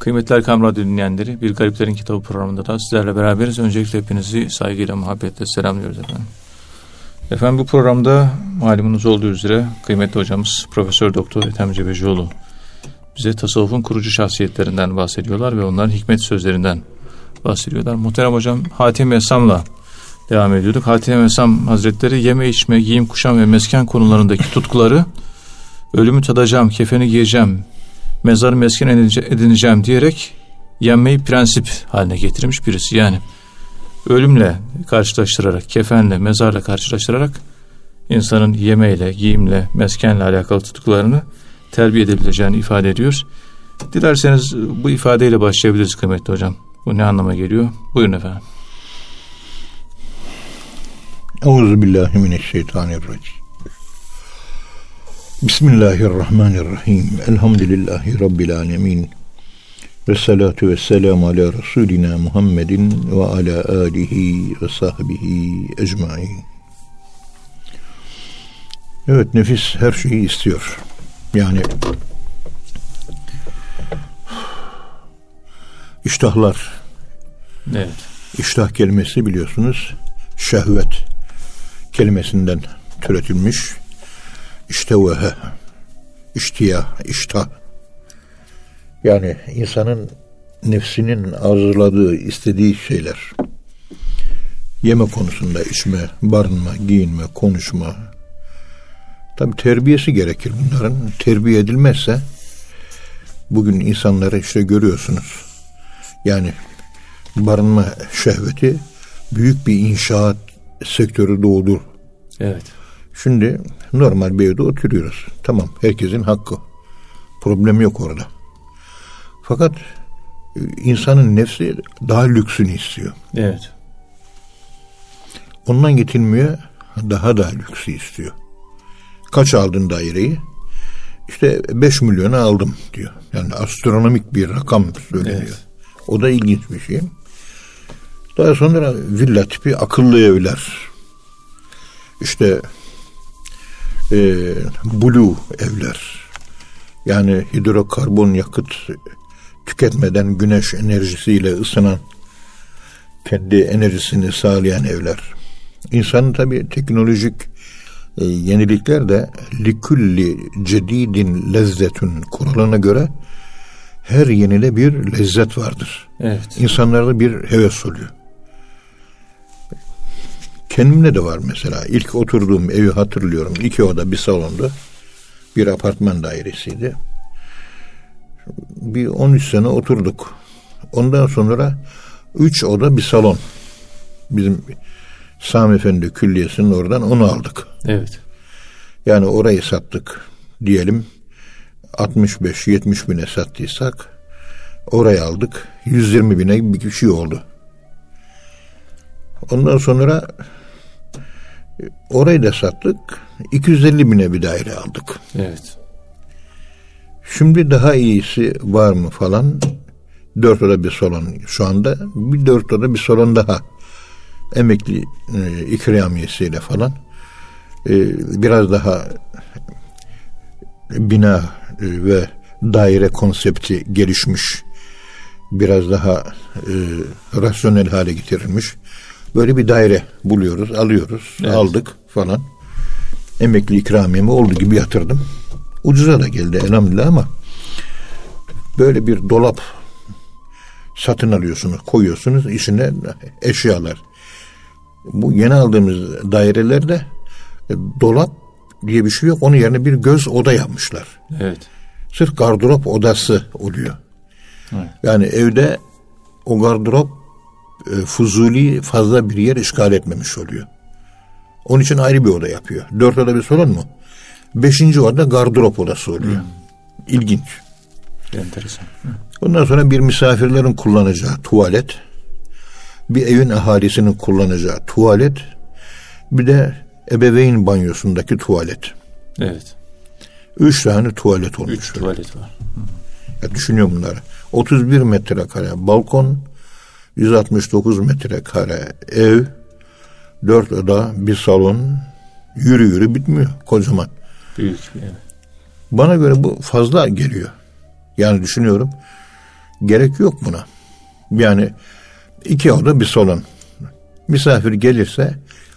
Kıymetli Erkam Radyo dinleyenleri, Bir Gariplerin Kitabı programında da sizlerle beraberiz. Öncelikle hepinizi saygıyla, muhabbetle selamlıyoruz efendim. Efendim bu programda malumunuz olduğu üzere kıymetli hocamız Profesör Doktor Ethem Cebecioğlu bize tasavvufun kurucu şahsiyetlerinden bahsediyorlar ve onların hikmet sözlerinden bahsediyorlar. Muhterem hocam Hatim Esam'la devam ediyorduk. Hatim Esam Hazretleri yeme içme, giyim kuşam ve mesken konularındaki tutkuları ölümü tadacağım, kefeni giyeceğim, mezarı mesken edineceğim diyerek yenmeyi prensip haline getirmiş birisi. Yani ölümle karşılaştırarak, kefenle, mezarla karşılaştırarak insanın yemeyle, giyimle, meskenle alakalı tutkularını terbiye edebileceğini ifade ediyor. Dilerseniz bu ifadeyle başlayabiliriz kıymetli hocam. Bu ne anlama geliyor? Buyurun efendim. Euzubillahimineşşeytanirracim. Bismillahirrahmanirrahim. Elhamdülillahi Rabbil alemin. Ve salatu ve selamu ala Resulina Muhammedin ve ala alihi ve sahbihi ecmain. Evet nefis her şeyi istiyor. Yani iştahlar. Evet. İştah kelimesi biliyorsunuz şehvet kelimesinden türetilmiş. İştevehe, iştiyah, iştah. Yani insanın nefsinin arzuladığı, istediği şeyler. Yeme konusunda içme, barınma, giyinme, konuşma. Tabi terbiyesi gerekir bunların. Terbiye edilmezse bugün insanları işte görüyorsunuz. Yani barınma şehveti büyük bir inşaat sektörü doğdu. Evet. Şimdi normal bir evde oturuyoruz. Tamam herkesin hakkı. Problem yok orada. Fakat e, insanın nefsi daha lüksünü istiyor. Evet. Ondan getirmiyor daha da lüksü istiyor. Kaç aldın daireyi? İşte 5 milyonu aldım diyor. Yani astronomik bir rakam söyleniyor. Evet. O da ilginç bir şey. Daha sonra villa tipi akıllı evler. İşte e, blue evler. Yani hidrokarbon yakıt tüketmeden güneş enerjisiyle ısınan kendi enerjisini sağlayan evler. İnsanın tabi teknolojik e, yenilikler de likulli cedidin lezzetün kuralına göre her yenile bir lezzet vardır. Evet. İnsanlarda bir heves oluyor. Kendimde de var mesela. İlk oturduğum evi hatırlıyorum. İki oda bir salondu. Bir apartman dairesiydi. Bir 13 sene oturduk. Ondan sonra üç oda bir salon. Bizim Sami Efendi Külliyesi'nin oradan onu aldık. Evet. Yani orayı sattık diyelim 65-70 bine sattıysak orayı aldık 120 bine bir şey oldu. Ondan sonra Orayı da sattık. 250 bine bir daire aldık. Evet. Şimdi daha iyisi var mı falan. Dört oda bir salon şu anda. Bir dört oda bir salon daha. Emekli e, ikramiyesiyle falan. E, biraz daha bina e, ve daire konsepti gelişmiş. Biraz daha e, rasyonel hale getirilmiş. Böyle bir daire buluyoruz, alıyoruz, evet. aldık falan. Emekli ikramiyemi olduğu gibi yatırdım. Ucuza da geldi elhamdülillah ama böyle bir dolap satın alıyorsunuz, koyuyorsunuz içine eşyalar. Bu yeni aldığımız dairelerde e, dolap diye bir şey yok. Onun yerine bir göz oda yapmışlar. Evet. Sırf gardırop odası oluyor. Evet. Yani evde o gardırop Fuzuli fazla bir yer işgal etmemiş oluyor. Onun için ayrı bir oda yapıyor. Dört oda bir salon mu? Beşinci oda gardırop odası oluyor. Hmm. İlginç. Enteresan. Ondan sonra bir misafirlerin kullanacağı tuvalet, bir evin ahalisinin kullanacağı tuvalet, bir de ebeveyn banyosundaki tuvalet. Evet. Üç tane tuvalet olmuş. Üç tuvalet var. Ya düşünüyorum bunları. 31 metrekare balkon, 169 metrekare ev, dört oda, bir salon, yürü yürü bitmiyor kocaman. Büyük ev. Bana göre bu fazla geliyor. Yani düşünüyorum. Gerek yok buna. Yani iki oda bir salon. Misafir gelirse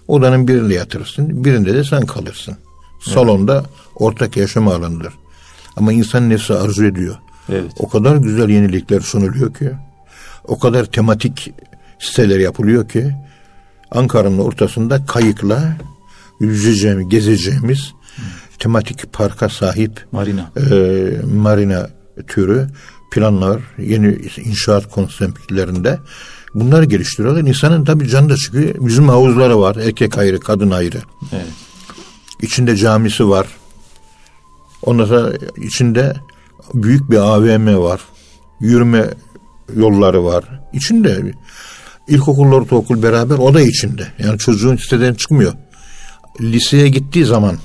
odanın birinde yatırırsın, birinde de sen kalırsın. Salonda ortak yaşam alanıdır. Ama insan nefsi arzu ediyor. Evet. O kadar güzel yenilikler sunuluyor ki, o kadar tematik siteler yapılıyor ki, Ankara'nın ortasında kayıkla yüzeceğimiz, gezeceğimiz tematik parka sahip Marina. e, marina türü planlar, yeni inşaat konseptlerinde bunlar geliştiriyorlar. İnsanın tabii canı da çıkıyor. Bizim havuzları var. Erkek ayrı, kadın ayrı. Evet. İçinde camisi var. Ondan sonra içinde büyük bir AVM var. Yürüme yolları var. İçinde ilkokul, ortaokul beraber o da içinde. Yani çocuğun siteden çıkmıyor. Liseye gittiği zaman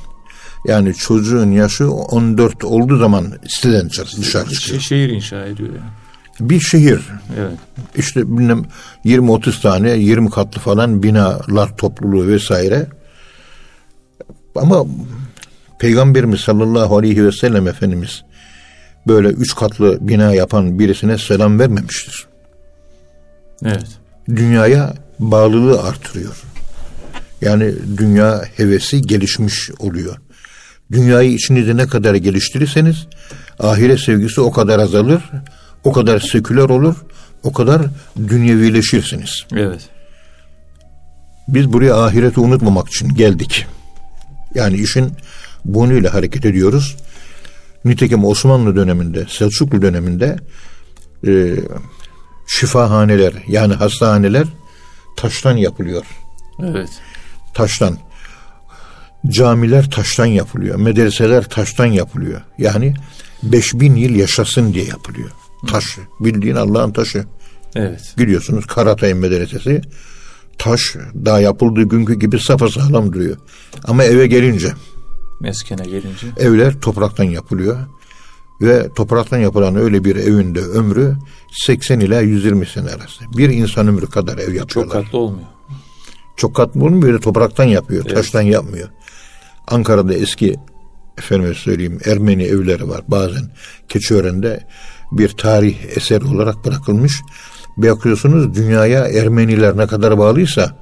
yani çocuğun yaşı 14 olduğu zaman siteden dışarı, dışarı Şe- çıkıyor. şehir inşa ediyor yani. Bir şehir Evet. işte bilmem 20-30 tane 20 katlı falan binalar topluluğu vesaire. Ama Peygamberimiz sallallahu aleyhi ve sellem Efendimiz böyle üç katlı bina yapan birisine selam vermemiştir. Evet. Dünyaya bağlılığı artırıyor. Yani dünya hevesi gelişmiş oluyor. Dünyayı içinizde ne kadar geliştirirseniz ahiret sevgisi o kadar azalır, o kadar seküler olur, o kadar dünyevileşirsiniz. Evet. Biz buraya ahireti unutmamak için geldik. Yani işin bunuyla hareket ediyoruz. Nitekim Osmanlı döneminde, Selçuklu döneminde e, şifahaneler yani hastahaneler taştan yapılıyor. Evet. Taştan. Camiler taştan yapılıyor. Medreseler taştan yapılıyor. Yani 5000 yıl yaşasın diye yapılıyor. Taş. Bildiğin Allah'ın taşı. Evet. Gidiyorsunuz Karatay Medresesi. Taş daha yapıldığı günkü gibi sapasağlam duruyor. Ama eve gelince Meskene gelince. evler topraktan yapılıyor. Ve topraktan yapılan öyle bir evinde ömrü 80 ila 120 sene arası. Bir insan ömrü kadar ev Çok yapıyorlar. katlı olmuyor. Çok katlı olmuyor böyle topraktan yapıyor. Taştan yapmıyor. Ankara'da eski efendime söyleyeyim Ermeni evleri var. Bazen Keçiören'de bir tarih eseri olarak bırakılmış. Bakıyorsunuz dünyaya Ermeniler ne kadar bağlıysa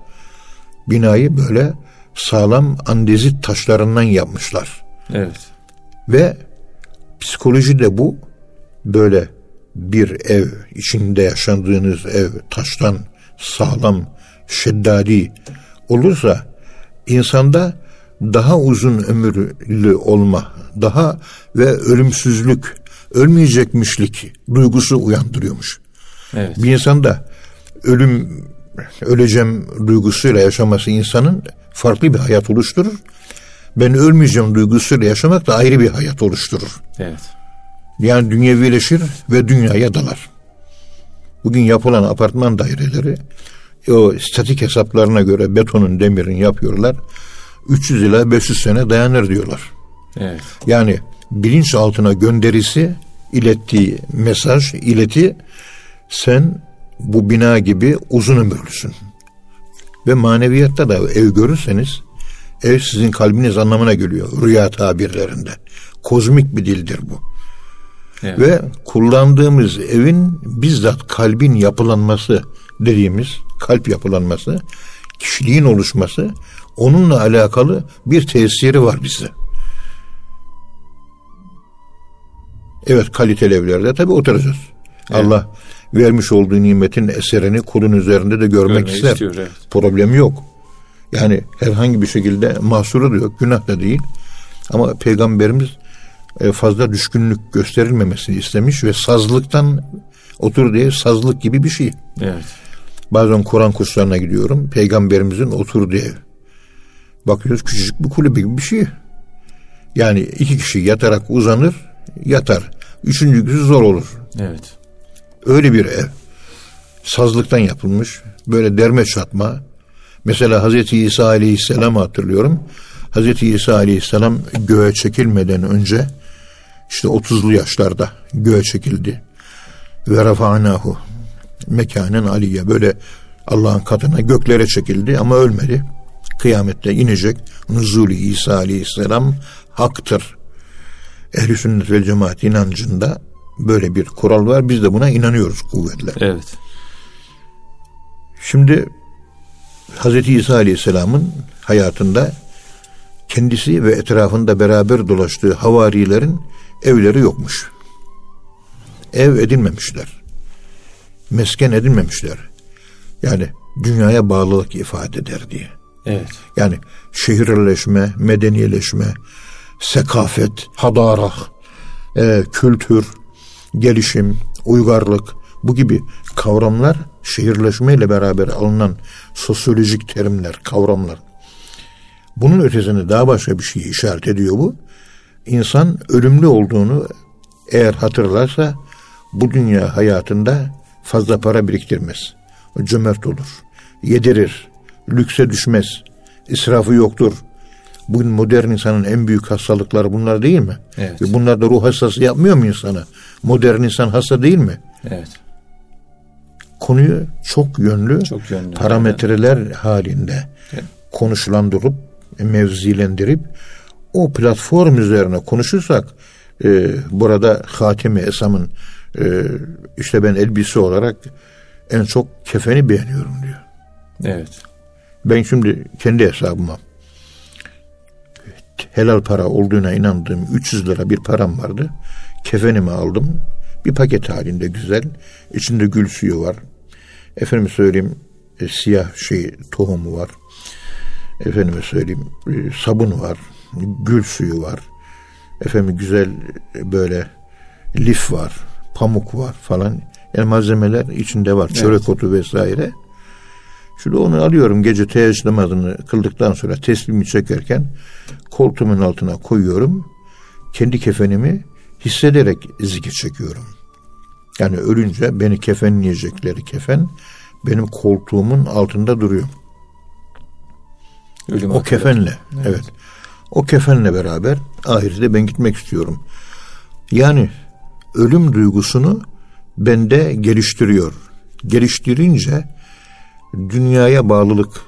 binayı böyle sağlam andezit taşlarından yapmışlar. Evet. Ve psikoloji de bu böyle bir ev içinde yaşandığınız ev taştan sağlam şeddadi olursa insanda daha uzun ömürlü olma, daha ve ölümsüzlük, ölmeyecekmişlik duygusu uyandırıyormuş. Evet. Bir insanda ölüm öleceğim duygusuyla yaşaması insanın farklı bir hayat oluşturur. Ben ölmeyeceğim duygusuyla yaşamak da ayrı bir hayat oluşturur. Evet. Yani dünyevileşir ve dünyaya dalar. Bugün yapılan apartman daireleri o statik hesaplarına göre betonun demirin yapıyorlar. 300 ila 500 sene dayanır diyorlar. Evet. Yani bilinç altına gönderisi ilettiği mesaj, ileti sen bu bina gibi uzun ömürlüsün. Ve maneviyatta da ev görürseniz ev sizin kalbiniz anlamına geliyor rüya tabirlerinde. Kozmik bir dildir bu. Evet. Ve kullandığımız evin bizzat kalbin yapılanması dediğimiz kalp yapılanması, kişiliğin oluşması onunla alakalı bir tesiri var bize. Evet kaliteli evlerde tabi oturacağız. Allah vermiş olduğu nimetin eserini kulun üzerinde de görmek Görmeyi ister. istiyor, evet. Problem yok. Yani herhangi bir şekilde mahsuru da yok, günah da değil. Ama peygamberimiz e, fazla düşkünlük gösterilmemesini istemiş ve sazlıktan otur diye sazlık gibi bir şey. Evet. Bazen Kur'an kurslarına gidiyorum. Peygamberimizin oturduğu ev. Bakıyoruz küçücük bir kulübe gibi bir şey. Yani iki kişi yatarak uzanır, yatar. Üçüncüsü zor olur. Evet. Öyle bir ev. Sazlıktan yapılmış. Böyle derme çatma. Mesela Hazreti İsa Aleyhisselam'ı hatırlıyorum. Hazreti İsa Aleyhisselam göğe çekilmeden önce işte 30'lu yaşlarda göğe çekildi. Ve rafa'nahu mekanen aliye böyle Allah'ın katına göklere çekildi ama ölmedi. Kıyamette inecek. Nuzulü İsa Aleyhisselam haktır. Ehl-i sünnet vel cemaat inancında böyle bir kural var. Biz de buna inanıyoruz kuvvetle. Evet. Şimdi Hazreti İsa Aleyhisselam'ın hayatında kendisi ve etrafında beraber dolaştığı havarilerin evleri yokmuş. Ev edinmemişler. Mesken edinmemişler. Yani dünyaya bağlılık ifade eder diye. Evet. Yani şehirleşme, medeniyeleşme, sekafet, hadarak, e, kültür, gelişim, uygarlık bu gibi kavramlar şehirleşmeyle beraber alınan sosyolojik terimler, kavramlar. Bunun ötesinde daha başka bir şey işaret ediyor bu. İnsan ölümlü olduğunu eğer hatırlarsa bu dünya hayatında fazla para biriktirmez. Cömert olur. Yedirir. Lükse düşmez. israfı yoktur. Bugün modern insanın en büyük hastalıkları bunlar değil mi? Evet. Ve bunlar da ruh hastası yapmıyor mu insana? Modern insan hasta değil mi? Evet. Konuyu çok yönlü, Çok yönlü, parametreler halinde Evet. konuşlandırıp, mevzilendirip o platform üzerine konuşursak e, burada Hatemi Esam'ın e, işte ben elbise olarak en çok kefeni beğeniyorum diyor. Evet. Ben şimdi kendi hesabıma helal para olduğuna inandığım 300 lira bir param vardı. Kefenimi aldım. Bir paket halinde güzel. İçinde gül suyu var. Efendime söyleyeyim e, siyah şey tohumu var. Efendime söyleyeyim e, sabun var. Gül suyu var. Efendim güzel e, böyle lif var. Pamuk var falan. Yani malzemeler içinde var. Çörek otu vesaire. Şimdi onu alıyorum gece teheccüd namazını kıldıktan sonra teslimi çekerken koltuğumun altına koyuyorum. Kendi kefenimi hissederek zikir çekiyorum. Yani ölünce beni kefenleyecekleri kefen benim koltuğumun altında duruyor. Ölüm O kefenle. Evet. O kefenle beraber ahirete ben gitmek istiyorum. Yani ölüm duygusunu bende geliştiriyor. Geliştirince dünyaya bağlılık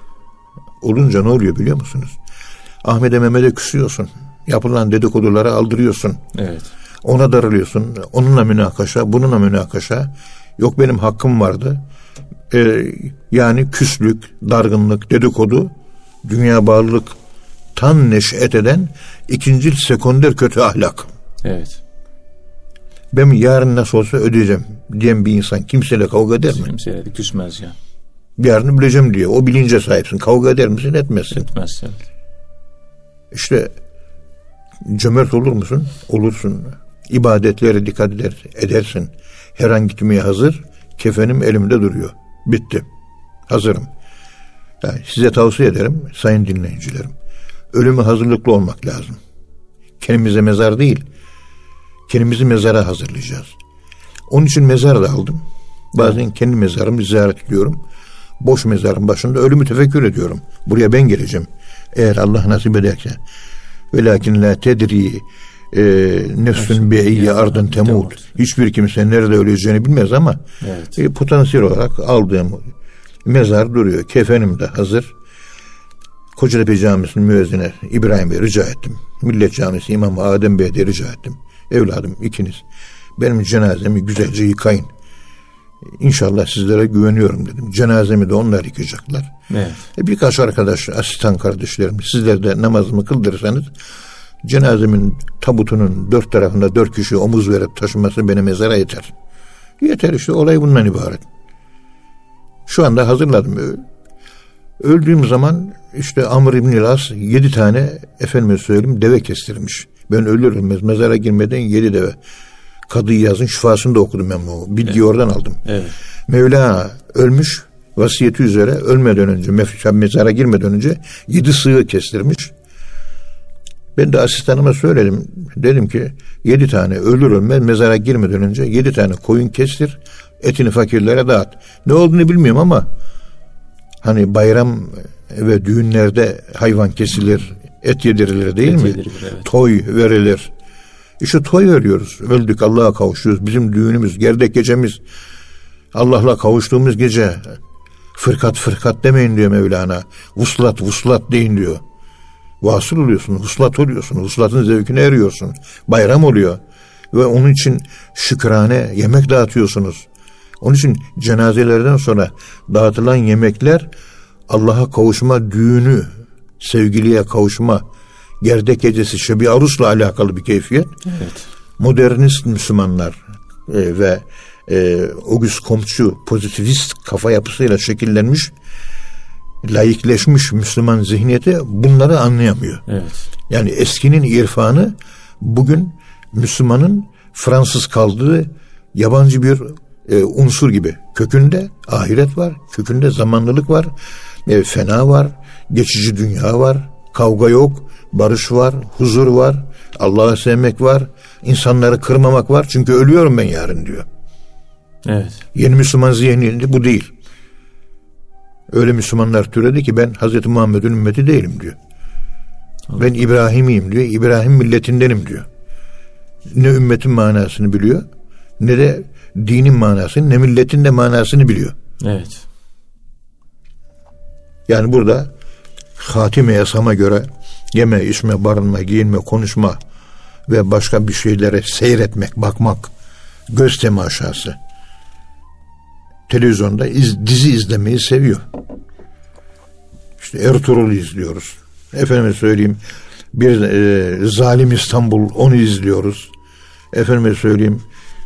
olunca ne oluyor biliyor musunuz? Ahmet'e Mehmet'e küsüyorsun. Yapılan dedikodulara aldırıyorsun. Evet. Ona darılıyorsun. Onunla münakaşa, bununla münakaşa. Yok benim hakkım vardı. Ee, yani küslük, dargınlık, dedikodu, dünya bağlılık tan neşet eden ikincil sekonder kötü ahlak. Evet. Ben yarın nasıl olsa ödeyeceğim diyen bir insan kimseyle kavga eder mi? Kimseye de küsmez ya. Yarını bileceğim diye. O bilince sahipsin. Kavga eder misin? Etmezsin. Etmez. Evet. İşte cömert olur musun? Olursun. İbadetlere dikkat eder, edersin. Her an gitmeye hazır. Kefenim elimde duruyor. Bitti. Hazırım. Yani size tavsiye ederim sayın dinleyicilerim. Ölüme hazırlıklı olmak lazım. Kendimize mezar değil. Kendimizi mezara hazırlayacağız. Onun için mezar da aldım. Bazen kendi mezarımı ziyaret ediyorum. Boş mezarın başında ölümü tefekkür ediyorum. Buraya ben geleceğim. Eğer Allah nasip ederse. Velakin la tedri e, nefsün bi eyyi ardın temut. Hiçbir kimse nerede öleceğini bilmez ama Evet. e, potansiyel olarak aldığım mezar duruyor. Kefenim de hazır. Kocatepe Camisi'nin müezzine İbrahim Bey rica ettim. Millet Camisi İmam Adem Bey'e de rica ettim. Evladım ikiniz benim cenazemi güzelce yıkayın. İnşallah sizlere güveniyorum dedim. Cenazemi de onlar yıkayacaklar. Evet. E, birkaç arkadaş, asistan kardeşlerim sizler de namazımı kıldırırsanız cenazemin tabutunun dört tarafında dört kişi omuz verip taşıması benim mezara yeter. Yeter işte olay bundan ibaret. Şu anda hazırladım. Öldüğüm zaman işte Amr İbn Las yedi tane efendime söyleyeyim deve kestirmiş. Ben ölür ölmez mezara girmeden yedi deve. Kadı yazın şifasını da okudum ben bu. Bilgiyi oradan aldım. Evet. Mevlana ölmüş vasiyeti üzere ölmeden önce mezara girmeden önce yedi sığ kestirmiş. Ben de asistanıma söyledim. Dedim ki yedi tane ölür ölmez mezara girmeden önce yedi tane koyun kestir. Etini fakirlere dağıt. Ne olduğunu bilmiyorum ama hani bayram ve düğünlerde hayvan kesilir, et yedirilir değil Et mi? yedirilir, evet. Toy verilir. İşte toy veriyoruz. Öldük Allah'a kavuşuyoruz. Bizim düğünümüz, gerdek gecemiz. Allah'la kavuştuğumuz gece. Fırkat fırkat demeyin diyor Mevlana. Vuslat vuslat deyin diyor. Vasıl oluyorsun, vuslat oluyorsun. Vuslatın zevkine eriyorsun. Bayram oluyor. Ve onun için şükrane yemek dağıtıyorsunuz. Onun için cenazelerden sonra dağıtılan yemekler Allah'a kavuşma düğünü, sevgiliye kavuşma, gerdek gecesi şebi arusla alakalı bir keyfiyet. Evet. Modernist Müslümanlar e, ve e, Auguste Comte'cu pozitivist kafa yapısıyla şekillenmiş layıkleşmiş Müslüman zihniyeti bunları anlayamıyor. Evet. Yani eskinin irfanı bugün Müslümanın Fransız kaldığı yabancı bir e, unsur gibi. Kökünde ahiret var, kökünde zamanlılık var, e, fena var, geçici dünya var, kavga yok, barış var, huzur var, Allah'ı sevmek var, insanları kırmamak var. Çünkü ölüyorum ben yarın diyor. Evet. Yeni Müslüman zihniyeti bu değil. Öyle Müslümanlar türedi ki ben Hazreti Muhammed'in ümmeti değilim diyor. Ben İbrahim'iyim diyor. İbrahim milletindenim diyor. Ne ümmetin manasını biliyor ne de dinin manasını ne milletin de manasını biliyor. Evet. Yani burada hatime yasama göre yeme, içme, barınma, giyinme, konuşma ve başka bir şeylere seyretmek, bakmak, göz temaşası. Televizyonda iz, dizi izlemeyi seviyor. İşte Ertuğrul'u izliyoruz. Efendime söyleyeyim bir e, zalim İstanbul onu izliyoruz. Efendime söyleyeyim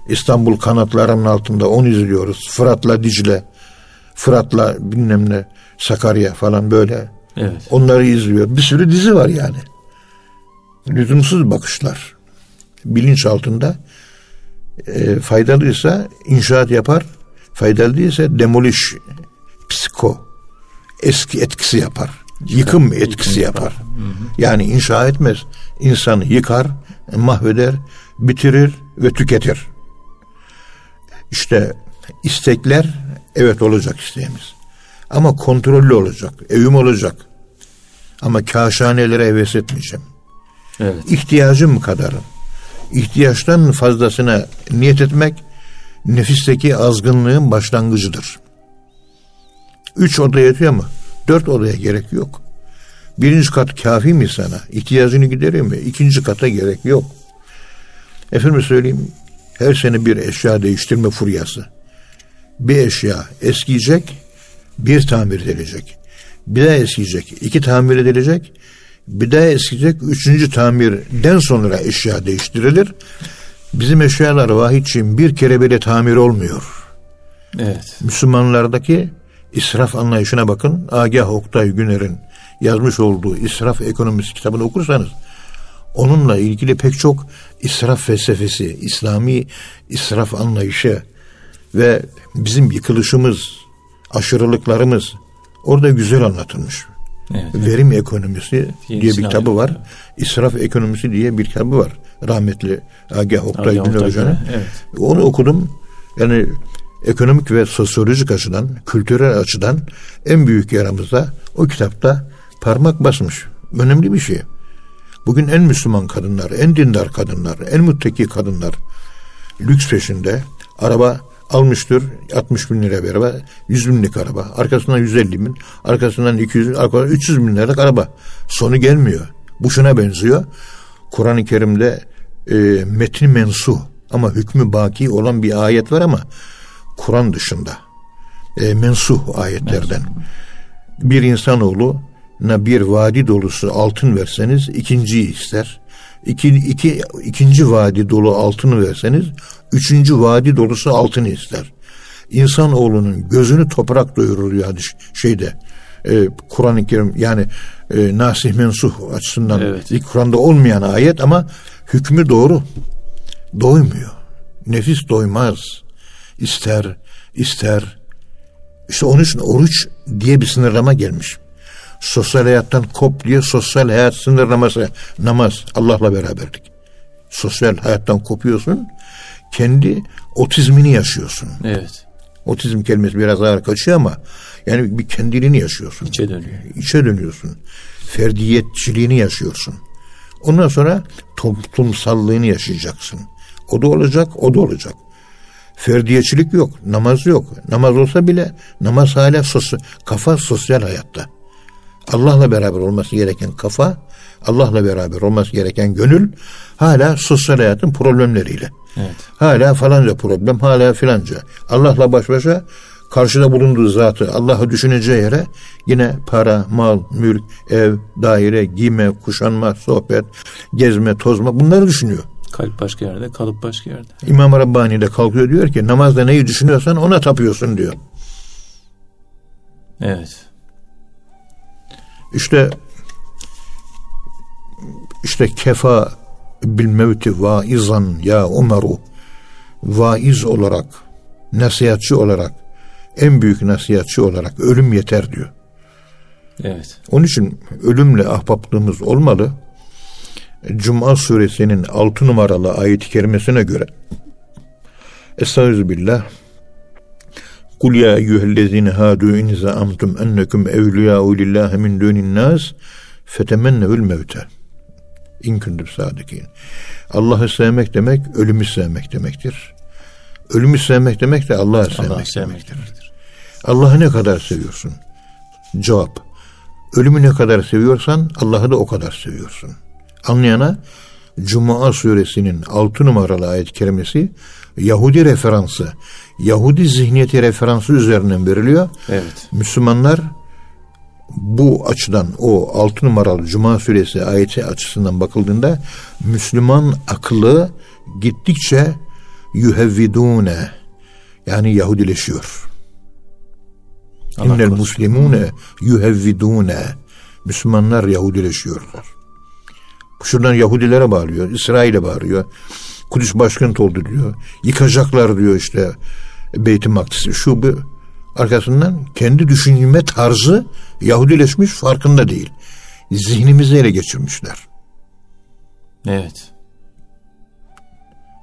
İstanbul kanatlarının altında onu izliyoruz. Fırat'la Dicle, Fırat'la bilmem ne Sakarya falan böyle. Evet. Onları izliyor. Bir sürü dizi var yani. Lüzumsuz bakışlar. Bilinç altında e, faydalıysa inşaat yapar, faydalı değilse demoliş, psiko, eski etkisi yapar. Yıkım etkisi yapar. Yani inşa etmez. İnsanı yıkar, mahveder, bitirir ve tüketir. İşte istekler evet olacak isteğimiz. Ama kontrollü olacak, evim olacak. Ama kaşhanelere heves etmeyeceğim. Evet. İhtiyacım kadarım. İhtiyaçtan fazlasına niyet etmek nefisteki azgınlığın başlangıcıdır. Üç oda yetiyor mu? Dört odaya gerek yok. Birinci kat kafi mi sana? İhtiyacını gideriyor mu? İkinci kata gerek yok. Efendim söyleyeyim her sene bir eşya değiştirme furyası. Bir eşya eskiyecek, bir tamir edilecek. Bir daha eskiyecek, iki tamir edilecek. Bir daha eskiyecek, üçüncü tamirden sonra eşya değiştirilir. Bizim eşyalar vahidçiğim bir kere bile tamir olmuyor. Evet. Müslümanlardaki israf anlayışına bakın. Agah Oktay Güner'in yazmış olduğu israf ekonomisi kitabını okursanız onunla ilgili pek çok israf felsefesi, İslami israf anlayışı ve bizim yıkılışımız, aşırılıklarımız orada güzel anlatılmış. Evet. Verim ekonomisi diye bir kitabı var. alıyorum. İsraf ekonomisi diye bir kitabı var. Rahmetli Agah Oktay Güner Hoca'nın. Evet. Onu okudum. Yani ekonomik ve sosyolojik açıdan, kültürel açıdan en büyük yaramıza o kitapta parmak basmış. Önemli bir şey. Bugün en Müslüman kadınlar, en dindar kadınlar, en muttaki kadınlar lüks peşinde araba almıştır 60 bin lira bir araba 100 binlik araba arkasından 150 bin arkasından 200 bin arkasından 300 bin liralık araba. Sonu gelmiyor bu şuna benziyor. Kur'an-ı Kerim'de e, metni mensu ama hükmü baki olan bir ayet var ama Kur'an dışında e, mensuh ayetlerden. Bir insanoğlu na bir vadi dolusu altın verseniz ikinciyi ister. İki, iki, ikinci vadi dolu altını verseniz üçüncü vadi dolusu altını ister. İnsanoğlunun gözünü toprak doyurur yani şeyde e, Kur'an-ı Kerim yani e, nasih mensuh açısından Evet. Kur'an'da olmayan ayet ama hükmü doğru. Doymuyor. Nefis doymaz. İster, ister. İşte onun için oruç diye bir sınırlama gelmiş. Sosyal hayattan kop diye sosyal hayat sınırlaması namaz Allah'la beraberlik. Sosyal hayattan kopuyorsun. Kendi otizmini yaşıyorsun. Evet. Otizm kelimesi biraz ağır kaçıyor ama yani bir kendiliğini yaşıyorsun. İçe dönüyor. İçe dönüyorsun. Ferdiyetçiliğini yaşıyorsun. Ondan sonra toplumsallığını yaşayacaksın. O da olacak, o da olacak. Ferdiyetçilik yok, namaz yok. Namaz olsa bile namaz hala sosyal, kafa sosyal hayatta. Allah'la beraber olması gereken kafa Allah'la beraber olması gereken gönül hala sosyal hayatın problemleriyle. Evet. Hala falanca problem, hala filanca. Allah'la baş başa karşıda bulunduğu zatı Allah'ı düşüneceği yere yine para, mal, mülk, ev, daire, giyme, kuşanma, sohbet, gezme, tozma bunları düşünüyor. Kalp başka yerde, kalıp başka yerde. İmam Rabbani de kalkıyor diyor ki namazda neyi düşünüyorsan ona tapıyorsun diyor. Evet. İşte işte kefa bil mevti vaizan ya Umeru vaiz olarak nasihatçi olarak en büyük nasihatçi olarak ölüm yeter diyor. Evet. Onun için ölümle ahbaplığımız olmalı. Cuma suresinin 6 numaralı ayet-i kerimesine göre Estağfirullah Kul ya eyyühellezine hadu in zaamtum ennekum evliyâ'u lillahi min dûnin nas fetemennevül mevte in kuntum sadikin. Allah'ı sevmek demek ölümü sevmek demektir. Ölümü sevmek demek de Allah'ı sevmek, Allah sevmek demektir. Allah'ı ne kadar seviyorsun? Cevap. Ölümü ne kadar seviyorsan Allah'ı da o kadar seviyorsun. Anlayana Cuma suresinin 6 numaralı ayet-i kerimesi Yahudi referansı, Yahudi zihniyeti referansı üzerinden veriliyor. Evet. Müslümanlar bu açıdan o 6 numaralı Cuma suresi ayeti açısından bakıldığında Müslüman aklı gittikçe yuhevvidune yani Yahudileşiyor. İnnel muslimune yuhevvidune Müslümanlar Yahudileşiyorlar. Şuradan Yahudilere bağırıyor, İsrail'e bağırıyor. Kudüs başkent oldu diyor. Yıkacaklar diyor işte Beyt-i Makdis'i. Şu bu arkasından kendi düşünme tarzı Yahudileşmiş farkında değil. Zihnimizi ele geçirmişler. Evet.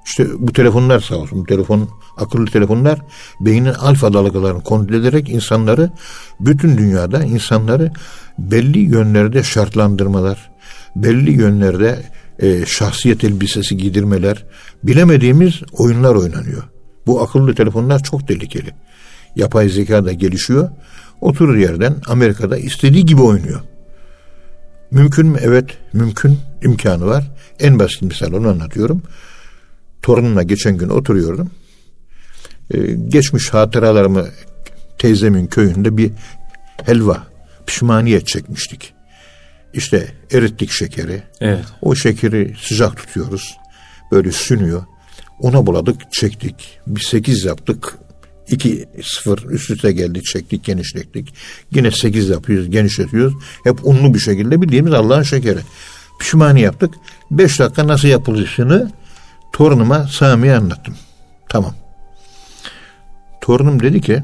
İşte bu telefonlar sağ olsun. Bu telefon, akıllı telefonlar beynin alfa dalgalarını kontrol ederek insanları bütün dünyada insanları belli yönlerde şartlandırmalar, belli yönlerde e, şahsiyet elbisesi giydirmeler, bilemediğimiz oyunlar oynanıyor. Bu akıllı telefonlar çok tehlikeli. Yapay zeka da gelişiyor. Oturur yerden Amerika'da istediği gibi oynuyor. Mümkün mü? Evet, mümkün imkanı var. En basit misal onu anlatıyorum. Torunumla geçen gün oturuyordum. Ee, geçmiş hatıralarımı teyzemin köyünde bir helva, pişmaniyet çekmiştik. İşte erittik şekeri. Evet. O şekeri sıcak tutuyoruz. Böyle sünüyor. Ona buladık, çektik. Bir sekiz yaptık. 2 sıfır üst üste geldi çektik genişlettik. Yine 8 yapıyoruz genişletiyoruz. Hep unlu bir şekilde bildiğimiz Allah'ın şekeri. Pişmani yaptık. 5 dakika nasıl yapılışını torunuma Sami'ye anlattım. Tamam. Torunum dedi ki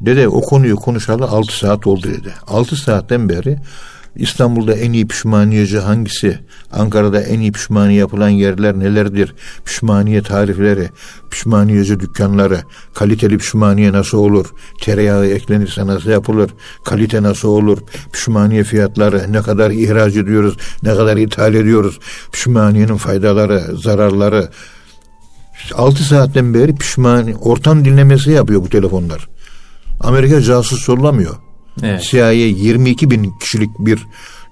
dede o konuyu konuşalı 6 saat oldu dedi. 6 saatten beri İstanbul'da en iyi pişmaniyeci hangisi? Ankara'da en iyi pişmaniye yapılan yerler nelerdir? Pişmaniye tarifleri, pişmaniyeci dükkanları, kaliteli pişmaniye nasıl olur? Tereyağı eklenirse nasıl yapılır? Kalite nasıl olur? Pişmaniye fiyatları, ne kadar ihraç ediyoruz, ne kadar ithal ediyoruz? Pişmaniyenin faydaları, zararları. 6 saatten beri pişmani, ortam dinlemesi yapıyor bu telefonlar. Amerika casus sollamıyor. Evet. CIA 22 bin kişilik bir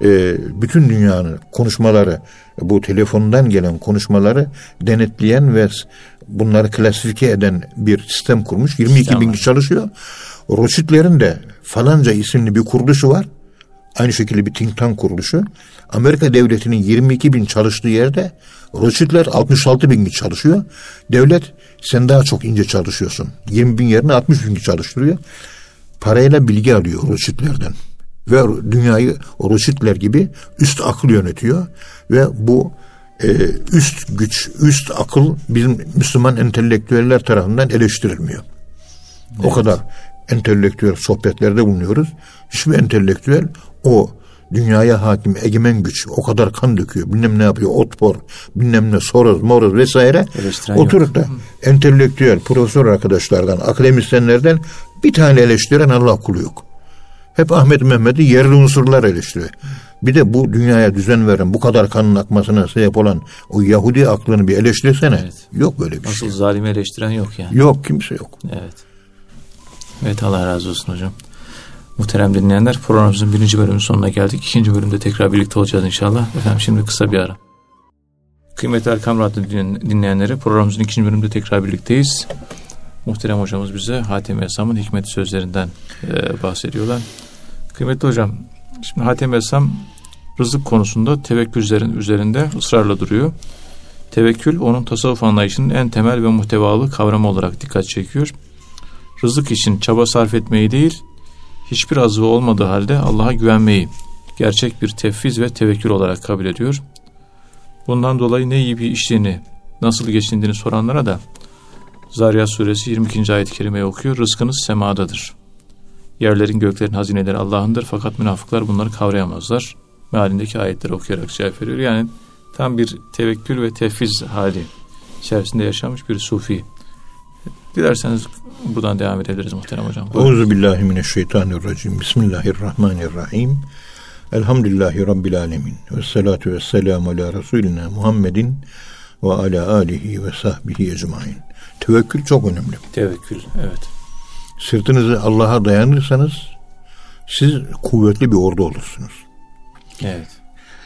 e, bütün dünyanın konuşmaları bu telefondan gelen konuşmaları denetleyen ve bunları klasifike eden bir sistem kurmuş. 22 bin Sistem var. kişi çalışıyor. Rothschild'lerin de falanca isimli bir kuruluşu var. Aynı şekilde bir think tank kuruluşu. Amerika devletinin 22 bin çalıştığı yerde Rothschild'ler 66 bin kişi çalışıyor. Devlet sen daha çok ince çalışıyorsun. 20 bin yerine 60 bin kişi çalıştırıyor parayla bilgi alıyor Rothschild'lerden. Ve dünyayı Rothschild'ler gibi üst akıl yönetiyor. Ve bu e, üst güç, üst akıl bizim Müslüman entelektüeller tarafından eleştirilmiyor. O kadar entelektüel sohbetlerde bulunuyoruz. Hiçbir entelektüel o dünyaya hakim egemen güç o kadar kan döküyor bilmem ne yapıyor otpor bilmem ne Soros Moros vesaire Eleştiren oturup da entelektüel profesör arkadaşlardan akademisyenlerden bir tane eleştiren Allah kulu yok. Hep Ahmet Mehmet'i yerli unsurlar eleştiriyor. Bir de bu dünyaya düzen veren bu kadar kanın akmasına sebep olan o Yahudi aklını bir eleştirsene. Evet. Yok böyle bir Asıl şey. zalimi eleştiren yok yani. Yok kimse yok. Evet. Evet Allah razı olsun hocam. Muhterem dinleyenler programımızın birinci bölümünün sonuna geldik. İkinci bölümde tekrar birlikte olacağız inşallah. Efendim şimdi kısa bir ara. Kıymetli Erkam Radyo dinleyenleri programımızın ikinci bölümünde tekrar birlikteyiz. Muhterem hocamız bize Hatem Esam'ın hikmet sözlerinden e, bahsediyorlar. Kıymetli hocam, şimdi Hatem Esam rızık konusunda tevekküllerin üzerinde ısrarla duruyor. Tevekkül onun tasavvuf anlayışının en temel ve muhtevalı kavramı olarak dikkat çekiyor. Rızık için çaba sarf etmeyi değil, hiçbir azığı olmadığı halde Allah'a güvenmeyi gerçek bir tefviz ve tevekkül olarak kabul ediyor. Bundan dolayı ne iyi bir içtiğini, nasıl geçindiğini soranlara da Zariyat suresi 22. ayet-i kerimeyi okuyor. Rızkınız semadadır. Yerlerin göklerin hazineleri Allah'ındır fakat münafıklar bunları kavrayamazlar. Mealindeki ayetleri okuyarak cevap veriyor. Yani tam bir tevekkül ve tefviz hali içerisinde yaşamış bir sufi. Dilerseniz buradan devam edebiliriz muhterem hocam. Euzu billahi mineşşeytanirracim. Bismillahirrahmanirrahim. Elhamdülillahi rabbil alamin. Ve salatu ve selamu ala Resulina Muhammedin ve ala alihi ve sahbihi ecmaîn. Tevekkül çok önemli. Tevekkül, evet. Sırtınızı Allah'a dayanırsanız siz kuvvetli bir ordu olursunuz. Evet.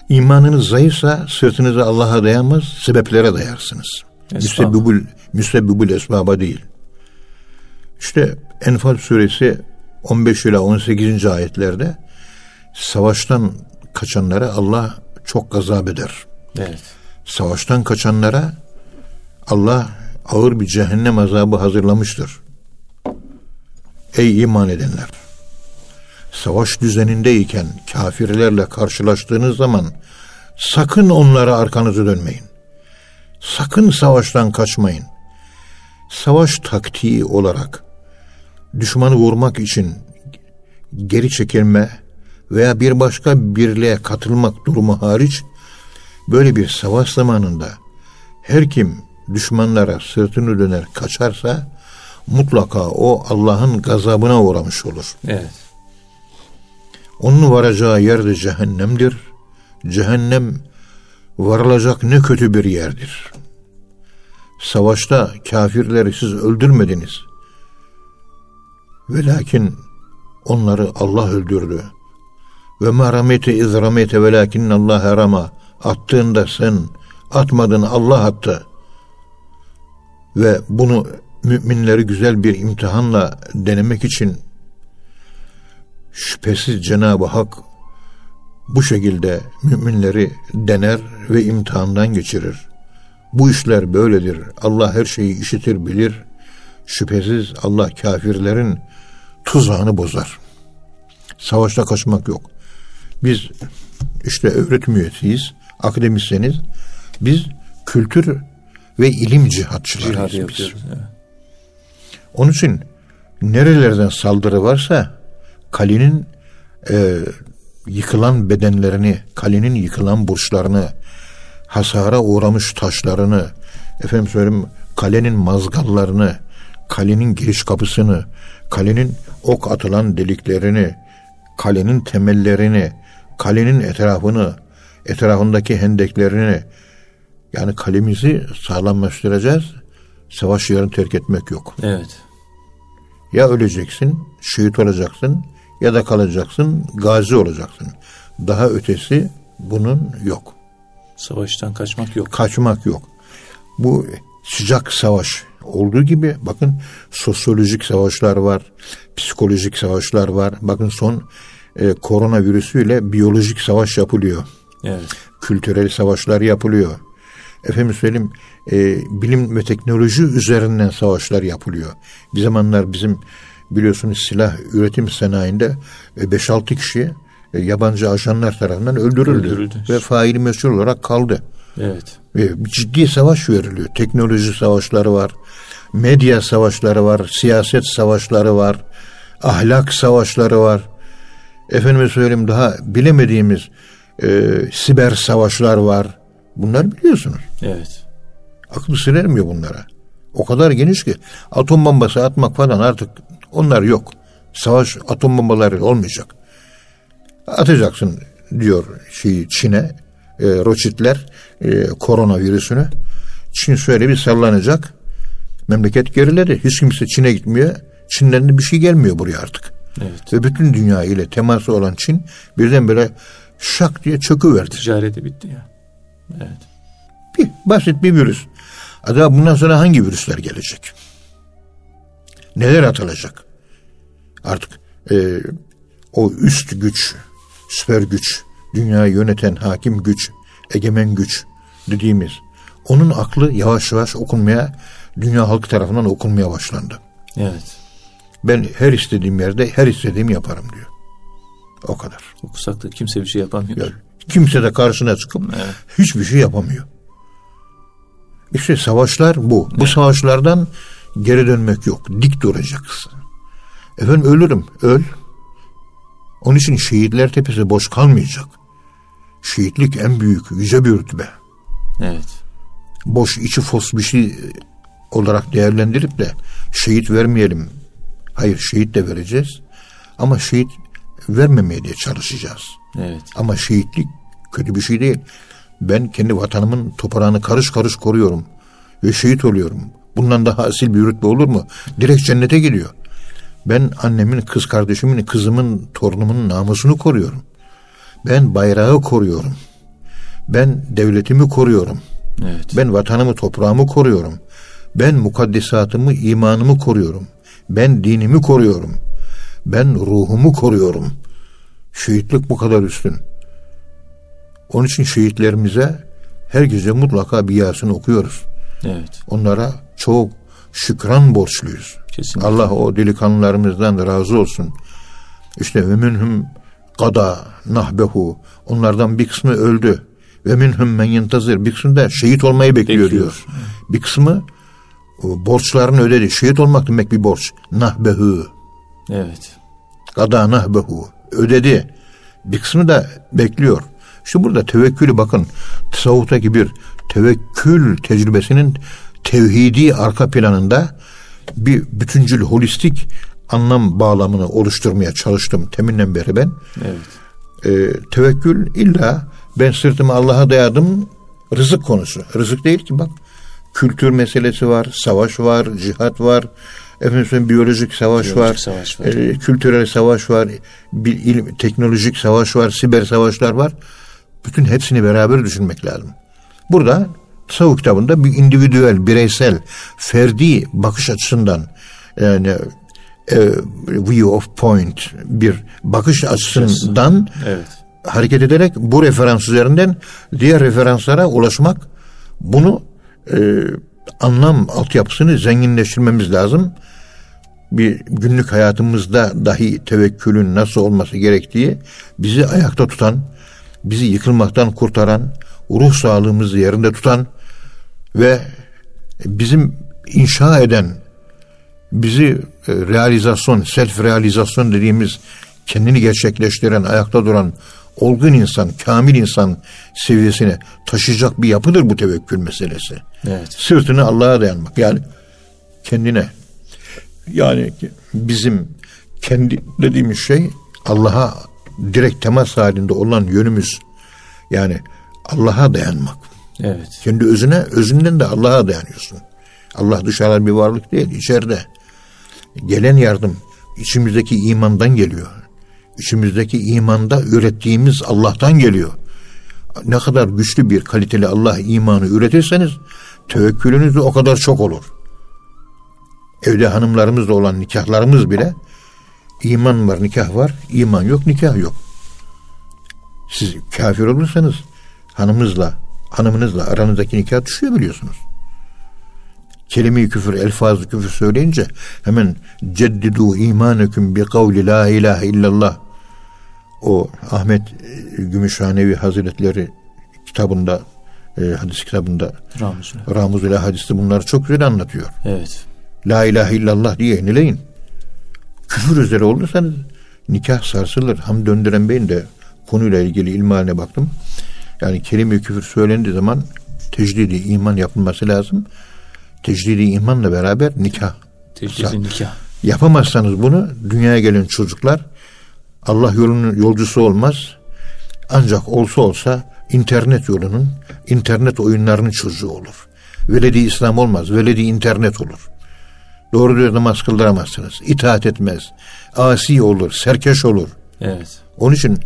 İmanınız zayıfsa sırtınızı Allah'a dayanmaz, sebeplere dayarsınız. Müsebbibül, müsebbibül esbaba değil. İşte Enfal suresi 15 ile 18. ayetlerde savaştan kaçanlara Allah çok gazap eder. Evet. Savaştan kaçanlara Allah ağır bir cehennem azabı hazırlamıştır. Ey iman edenler! Savaş düzenindeyken kafirlerle karşılaştığınız zaman sakın onlara arkanızı dönmeyin. Sakın savaştan kaçmayın. Savaş taktiği olarak düşmanı vurmak için geri çekilme veya bir başka birliğe katılmak durumu hariç böyle bir savaş zamanında her kim düşmanlara sırtını döner kaçarsa mutlaka o Allah'ın gazabına uğramış olur. Evet. Onun varacağı yer de cehennemdir. Cehennem varılacak ne kötü bir yerdir. Savaşta kafirleri siz öldürmediniz. Ve lakin onları Allah öldürdü. Ve ma ramete iz ramete ve lakin Allah harama. Attığında sen atmadın Allah attı. Ve bunu müminleri güzel bir imtihanla denemek için şüphesiz Cenab-ı Hak bu şekilde müminleri dener ve imtihandan geçirir. Bu işler böyledir. Allah her şeyi işitir, bilir. Şüphesiz Allah kafirlerin tuzağını bozar. Savaşta kaçmak yok. Biz işte öğretim üyesiyiz, akademisyeniz. Biz kültür ve ilim cihatçılarıyız Cihad biz. Evet. Onun için nerelerden saldırı varsa kalenin e, yıkılan bedenlerini, kalenin yıkılan burçlarını, hasara uğramış taşlarını, efendim söyleyeyim kalenin mazgallarını, kalenin giriş kapısını, kalenin ok atılan deliklerini, kalenin temellerini, kalenin etrafını, etrafındaki hendeklerini, yani kalemizi sağlamlaştıracağız. Savaş yarın terk etmek yok. Evet. Ya öleceksin, şehit olacaksın ya da kalacaksın, gazi olacaksın. Daha ötesi bunun yok. Savaştan kaçmak yok. Kaçmak yok. Bu sıcak savaş olduğu gibi bakın sosyolojik savaşlar var, psikolojik savaşlar var. Bakın son e, koronavirüsüyle biyolojik savaş yapılıyor. Evet. Kültürel savaşlar yapılıyor. Efendim söyleyeyim e, bilim ve teknoloji üzerinden savaşlar yapılıyor. Bir zamanlar bizim biliyorsunuz silah üretim sanayinde 5-6 e, kişi e, yabancı ajanlar tarafından öldürüldü, öldürüldü. ve faili meşhur olarak kaldı. Evet. Ve ciddi savaş veriliyor. Teknoloji savaşları var, medya savaşları var, siyaset savaşları var, ahlak savaşları var. Efendime söyleyeyim daha bilemediğimiz e, siber savaşlar var. Bunlar biliyorsunuz. Evet. Aklı sır bunlara. O kadar geniş ki atom bombası atmak falan artık onlar yok. Savaş atom bombaları olmayacak. Atacaksın diyor şey Çin'e e, Roçitler e, koronavirüsünü. Çin şöyle bir sallanacak. Memleket geriledi. Hiç kimse Çin'e gitmiyor. Çin'den de bir şey gelmiyor buraya artık. Evet. Ve bütün dünya ile teması olan Çin birdenbire şak diye çöküverdi. Ticareti bitti ya. Evet. Bir, basit bir virüs. Acaba bundan sonra hangi virüsler gelecek? Neler atılacak? Artık e, o üst güç, süper güç, dünyayı yöneten hakim güç, egemen güç dediğimiz onun aklı yavaş yavaş okunmaya, dünya halkı tarafından okunmaya başlandı. Evet. Ben her istediğim yerde her istediğimi yaparım diyor. O kadar. Okusak da kimse bir şey yapamıyor. Yani kimse de karşısına çıkıp Evet. hiçbir şey yapamıyor. İşte savaşlar bu. Bu savaşlardan geri dönmek yok. Dik duracaksın. Efendim ölürüm. Öl. Onun için şehitler tepesi boş kalmayacak. Şehitlik en büyük, yüce bir rütbe. Evet. Boş içi fos bir şey olarak değerlendirip de şehit vermeyelim. Hayır şehit de vereceğiz. Ama şehit vermemeye diye çalışacağız. Evet. Ama şehitlik kötü bir şey değil. Ben kendi vatanımın toprağını karış karış koruyorum. Ve şehit oluyorum. Bundan daha asil bir rütbe olur mu? Direkt cennete gidiyor. Ben annemin, kız kardeşimin, kızımın, torunumun namusunu koruyorum. Ben bayrağı koruyorum. Ben devletimi koruyorum. Evet. Ben vatanımı, toprağımı koruyorum. Ben mukaddesatımı, imanımı koruyorum. Ben dinimi koruyorum. Ben ruhumu koruyorum. Şehitlik bu kadar üstün. Onun için şehitlerimize her gece mutlaka bir yasını okuyoruz. Evet. Onlara çok şükran borçluyuz. Kesinlikle. Allah o delikanlılarımızdan da razı olsun. İşte ve minhum kada nahbehu. Onlardan bir kısmı öldü. Ve minhum men yentazir. Bir kısmı da şehit olmayı bekliyor, Bekliyor. diyor. Bir kısmı o, borçlarını ödedi. Şehit olmak demek bir borç. Nahbehu. Evet. Kada nahbehu. Ödedi. Bir kısmı da bekliyor. İşte burada tevekkülü bakın. Tasavvuftaki bir tevekkül tecrübesinin tevhidi arka planında bir bütüncül, holistik anlam bağlamını oluşturmaya çalıştım teminden beri ben. Evet. Ee, tevekkül illa ben sırtımı Allah'a dayadım rızık konusu. Rızık değil ki bak. Kültür meselesi var, savaş var, cihat var, efendim biyolojik savaş Biyolojik var, savaş var. e, kültürel savaş var, bir ilim, teknolojik savaş var, siber savaşlar var. Bütün hepsini beraber düşünmek lazım. Burada tasavvuf kitabında bir individüel, bireysel, ferdi bakış açısından yani e, view of point bir bakış açısından Evet. hareket ederek bu referans üzerinden diğer referanslara ulaşmak bunu e, anlam altyapısını zenginleştirmemiz lazım. Bir günlük hayatımızda dahi tevekkülün nasıl olması gerektiği bizi ayakta tutan, bizi yıkılmaktan kurtaran, ruh sağlığımızı yerinde tutan ve bizim inşa eden bizi e, realizasyon, self realizasyon dediğimiz kendini gerçekleştiren, ayakta duran olgun insan, kamil insan seviyesine taşıyacak bir yapıdır bu tevekkül meselesi. Evet. Sırtını Allah'a dayanmak. Yani kendine. Yani bizim kendi dediğimiz şey Allah'a direkt temas halinde olan yönümüz. Yani Allah'a dayanmak. Evet. Kendi özüne, özünden de Allah'a dayanıyorsun. Allah dışarıdan bir varlık değil, içeride. Gelen yardım içimizdeki imandan geliyor. İçimizdeki imanda ürettiğimiz Allah'tan geliyor. Ne kadar güçlü bir kaliteli Allah imanı üretirseniz tevekkülünüz de o kadar çok olur. Evde hanımlarımızla olan nikahlarımız bile iman var, nikah var, iman yok, nikah yok. Siz kafir olursanız hanımızla, hanımınızla aranızdaki nikah düşüyor biliyorsunuz. Kelime-i küfür, elfazı küfür söyleyince hemen ceddidu imanüküm bi kavli la ilahe illallah o Ahmet e, Gümüşhanevi Hazretleri kitabında e, hadis kitabında Ramazan. Ramuz ile hadiste bunları çok güzel anlatıyor. Evet. La ilahe illallah diye yenileyin. Küfür üzere olursanız nikah sarsılır. Ham döndüren beyin de konuyla ilgili ilmaline baktım. Yani kelime-i küfür söylendiği zaman tecdidi iman yapılması lazım. Tecdidi imanla beraber nikah. Tecdidi nikah. Yapamazsanız bunu dünyaya gelen çocuklar Allah yolunun yolcusu olmaz. Ancak olsa olsa internet yolunun, internet oyunlarının çocuğu olur. Veledi İslam olmaz, veledi internet olur. Doğru düz namaz kıldıramazsınız. İtaat etmez. Asi olur, serkeş olur. Evet. Onun için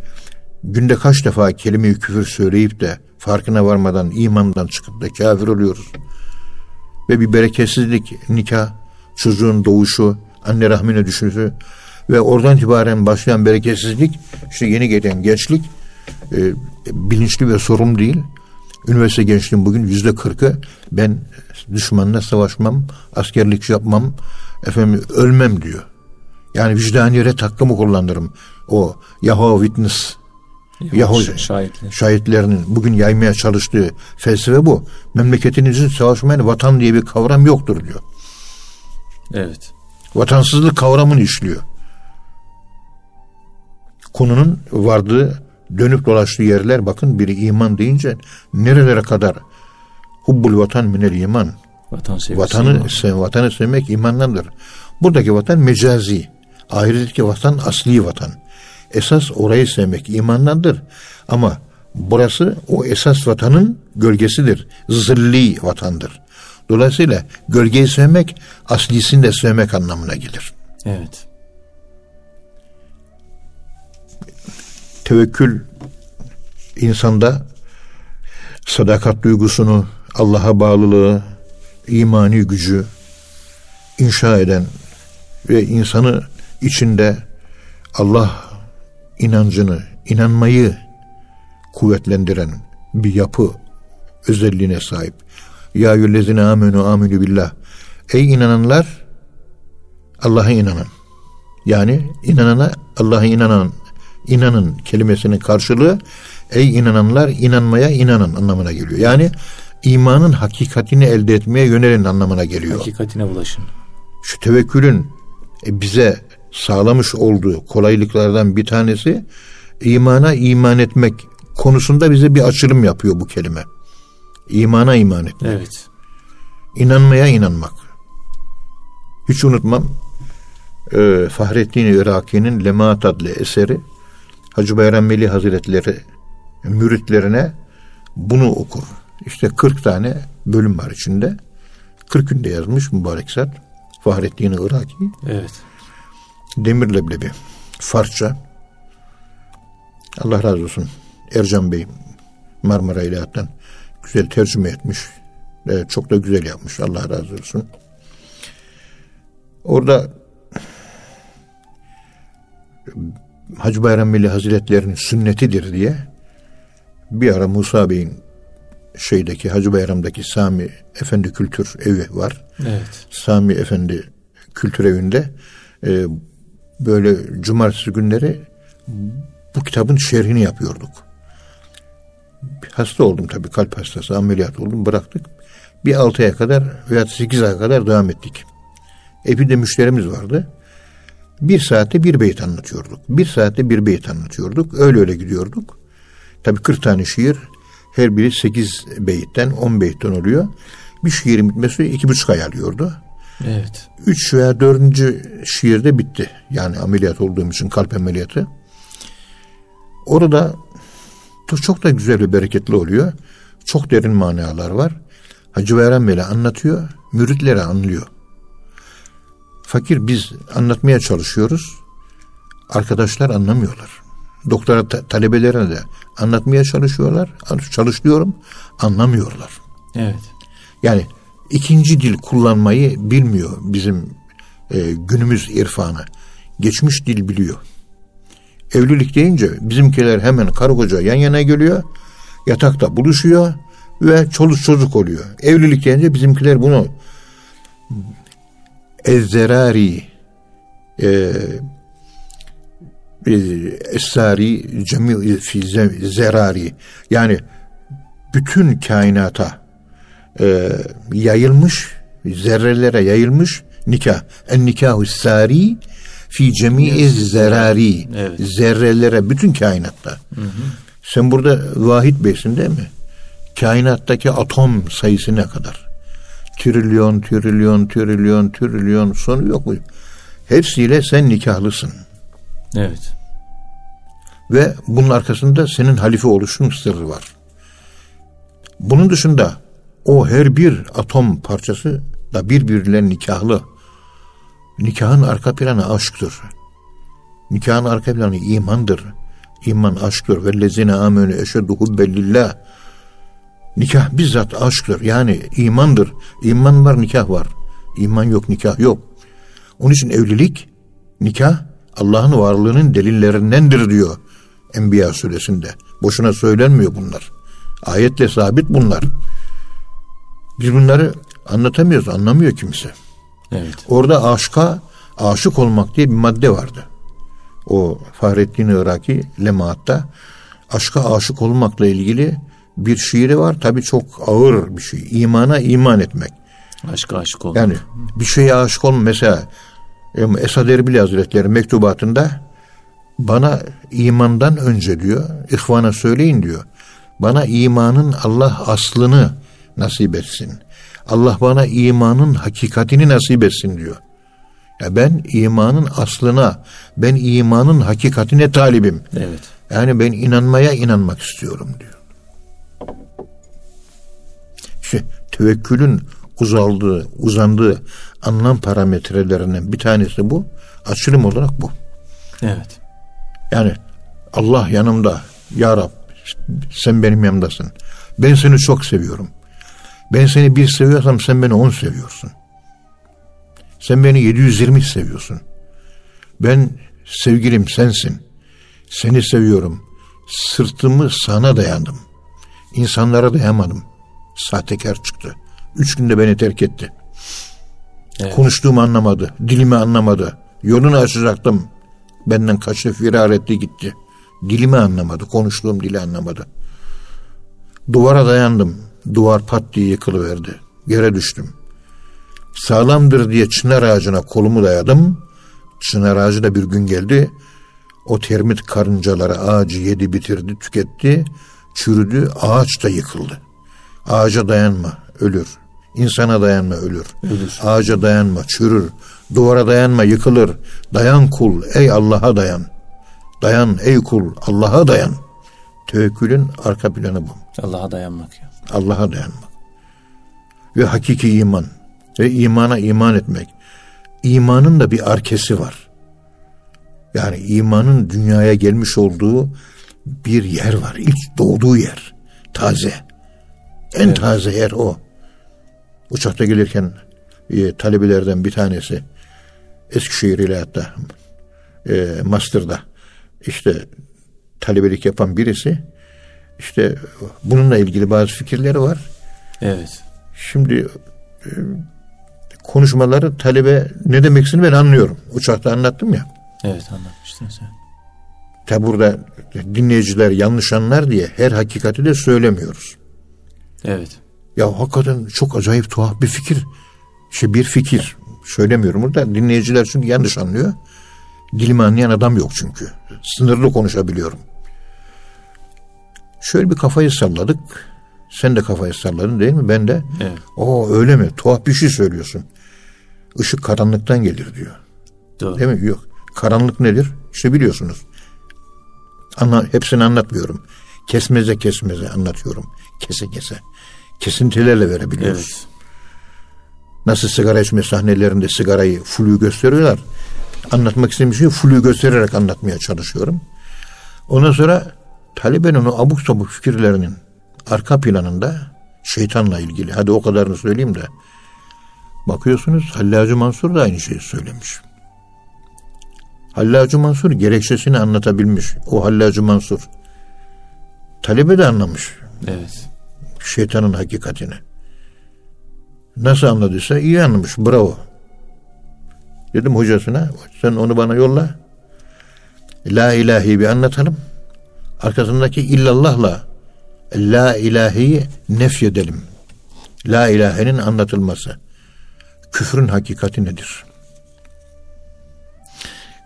günde kaç defa kelime-i küfür söyleyip de farkına varmadan imandan çıkıp da kafir oluyoruz. Ve bir bereketsizlik, nikah, çocuğun doğuşu, anne rahmine düşüşü ve oradan itibaren başlayan bereketsizlik, işte yeni gelen gençlik e, bilinçli ve sorumlu değil. Üniversite gençliğim bugün yüzde kırkı ben düşmanla savaşmam, askerlik yapmam, efendim ölmem diyor. Yani vicdani ret hakkımı kullanırım. O Yahoo Witness Yahoo şahitler. şahitlerinin bugün yaymaya çalıştığı felsefe bu. Memleketinizin savaşmayan vatan diye bir kavram yoktur diyor. Evet. Vatansızlık kavramını işliyor. Konunun vardığı dönüp dolaştığı yerler bakın biri iman deyince nerelere kadar hubbul vatan minel iman. Vatan. Vatanı, sev, vatanı sevmek imandandır. Buradaki vatan mecazi. Ahiretteki vatan asli vatan. Esas orayı sevmek imandandır. Ama burası o esas vatanın gölgesidir. Zilli vatandır. Dolayısıyla gölgeyi sevmek aslisini de sevmek anlamına gelir. Evet. Tevekkül insanda sadakat duygusunu, Allah'a bağlılığı, imani gücü inşa eden ve insanı içinde Allah inancını, inanmayı kuvvetlendiren bir yapı özelliğine sahip. Ya yüllezine amenu aminu billah. Ey inananlar Allah'a inanan. Yani inanana Allah'a inanan inanın kelimesinin karşılığı ey inananlar inanmaya inanın anlamına geliyor. Yani imanın hakikatini elde etmeye yönelin anlamına geliyor. Hakikatine ulaşın. Şu tevekkülün e, bize sağlamış olduğu kolaylıklardan bir tanesi imana iman etmek konusunda bize bir açılım yapıyor bu kelime. İmana iman etmek. Evet. İnanmaya inanmak. Hiç unutmam. E, Fahrettin Iraki'nin Lemaat adlı eseri Hacı Bayram Veli Hazretleri müritlerine bunu okur. İşte 40 tane bölüm var içinde. 40 günde yazmış mübarek zat. Fahrettin Iraki. Evet. Demir leblebi. Farsça. Allah razı olsun. Ercan Bey Marmara İlahiyat'tan güzel tercüme etmiş. Evet, çok da güzel yapmış. Allah razı olsun. Orada Hacı Bayram Veli Hazretlerinin sünnetidir diye bir ara Musa Bey'in şeydeki Hacı Bayram'daki Sami Efendi Kültür Evi var. Evet. Sami Efendi Kültür Evi'nde e, böyle cumartesi günleri bu kitabın şerhini yapıyorduk. Hasta oldum tabii kalp hastası ameliyat oldum bıraktık. Bir altı aya kadar veya sekiz aya kadar devam ettik. Evinde müşterimiz vardı. Bir saatte bir beyt anlatıyorduk. Bir saatte bir beyt anlatıyorduk. Öyle öyle gidiyorduk. Tabii 40 tane şiir. Her biri 8 beyitten 10 beytten oluyor. Bir şiirin bitmesi iki buçuk ay alıyordu. Evet. Üç veya dördüncü şiirde bitti. Yani ameliyat olduğum için kalp ameliyatı. Orada çok da güzel ve bereketli oluyor. Çok derin manalar var. Hacı Bayram Veli anlatıyor, müritlere anlıyor. Fakir biz anlatmaya çalışıyoruz. Arkadaşlar anlamıyorlar. Doktora ta- talebelerine de anlatmaya çalışıyorlar. Çalışıyorum, anlamıyorlar. Evet. Yani ikinci dil kullanmayı bilmiyor bizim e, günümüz irfanı. Geçmiş dil biliyor. Evlilik deyince bizimkiler hemen karı koca yan yana geliyor. Yatakta buluşuyor ve çoluk çocuk oluyor. Evlilik deyince bizimkiler bunu ezzerari e, esari cemi fi zerari. Yani bütün kainata e, yayılmış zerrelere yayılmış nikah. En nikahu sari fi cemi zerari. Evet. zerrelere bütün kainatta. Hı hı. sen burada vahid beysin değil mi? Kainattaki atom sayısı ne kadar trilyon trilyon trilyon trilyon sonu yok mu hepsiyle sen nikahlısın Evet. ve bunun arkasında senin halife oluşun sırrı var. Bunun dışında o her bir atom parçası da birbirlerine nikahlı. Nikahın arka planı aşktır. Nikahın arka planı imandır. İman aşktır. Vellezine amenü eşeddu hubbellillah. Nikah bizzat aşktır. Yani imandır. İman var, nikah var. İman yok, nikah yok. Onun için evlilik, nikah Allah'ın varlığının delillerindendir diyor Enbiya suresinde. Boşuna söylenmiyor bunlar. Ayetle sabit bunlar. Biz bunları anlatamıyoruz, anlamıyor kimse. Evet. Orada aşka, aşık olmak diye bir madde vardı. O Fahrettin Iraki Lemaat'ta aşka aşık olmakla ilgili bir şiiri var. Tabi çok ağır bir şey. İmana iman etmek. Aşka aşık olmak. Yani bir şeye aşık olma. Mesela Esad Erbil Hazretleri mektubatında bana imandan önce diyor, ihvana söyleyin diyor. Bana imanın Allah aslını nasip etsin. Allah bana imanın hakikatini nasip etsin diyor. Ya ben imanın aslına, ben imanın hakikatine talibim. Evet. Yani ben inanmaya inanmak istiyorum diyor. İşte tevekkülün uzaldığı, uzandığı anlam parametrelerinden bir tanesi bu. Açılım olarak bu. Evet. Yani Allah yanımda. Ya Rab sen benim yanımdasın. Ben seni çok seviyorum. Ben seni bir seviyorsam sen beni on seviyorsun. Sen beni 720 seviyorsun. Ben sevgilim sensin. Seni seviyorum. Sırtımı sana dayandım. İnsanlara dayamadım. Sahtekar çıktı. Üç günde beni terk etti. Evet. Konuştuğumu anlamadı. Dilimi anlamadı. Yolunu açacaktım. Benden kaçtı firar etti gitti. Dilimi anlamadı. Konuştuğum dili anlamadı. Duvara dayandım. Duvar pat diye yıkılıverdi. Yere düştüm. Sağlamdır diye çınar ağacına kolumu dayadım. Çınar ağacı da bir gün geldi. O termit karıncaları ağacı yedi bitirdi tüketti. Çürüdü ağaç da yıkıldı. Ağaca dayanma ölür. İnsana dayanma ölür. ölür. Ağaca dayanma çürür. Duvara dayanma yıkılır. Dayan kul ey Allah'a dayan. Dayan ey kul Allah'a dayan. Tevekkülün arka planı bu. Allah'a dayanmak ya. Allah'a dayanmak. Ve hakiki iman. Ve imana iman etmek. İmanın da bir arkesi var. Yani imanın dünyaya gelmiş olduğu bir yer var. İlk doğduğu yer. Taze. En evet. taze yer o. Uçakta gelirken e, talebelerden bir tanesi Eskişehir ile hatta e, Master'da işte talebelik yapan birisi işte bununla ilgili bazı fikirleri var. Evet. Şimdi e, konuşmaları talebe ne demek istediğini ben anlıyorum. Uçakta anlattım ya. Evet anlatmıştın sen. Tabi burada dinleyiciler yanlış anlar diye her hakikati de söylemiyoruz. Evet. Ya hakikaten çok acayip tuhaf bir fikir. İşte bir fikir. Söylemiyorum burada. Dinleyiciler çünkü yanlış anlıyor. Dilimi anlayan adam yok çünkü. Sınırlı konuşabiliyorum. Şöyle bir kafayı salladık. Sen de kafayı salladın değil mi? Ben de. Evet. O öyle mi? Tuhaf bir şey söylüyorsun. Işık karanlıktan gelir diyor. Doğru. Değil mi? Yok. Karanlık nedir? İşte biliyorsunuz. Anla, hepsini anlatmıyorum. Kesmeze kesmeze anlatıyorum. Kese kese. Kesintilerle verebiliyoruz. Evet. Nasıl sigara içme sahnelerinde sigarayı flu gösteriyorlar. Anlatmak istediğim şeyi flu göstererek anlatmaya çalışıyorum. Ondan sonra talebenin o abuk sabuk fikirlerinin arka planında şeytanla ilgili. Hadi o kadarını söyleyeyim de. Bakıyorsunuz Hallacı Mansur da aynı şeyi söylemiş. Hallacı Mansur gerekçesini anlatabilmiş. O Hallacı Mansur. Talebe de anlamış. Evet. Şeytanın hakikatini. Nasıl anladıysa iyi anlamış. Bravo. Dedim hocasına sen onu bana yolla. La ilahi bir anlatalım. Arkasındaki illallahla la ilahiyi nefyedelim. La ilahenin anlatılması. Küfrün hakikati nedir?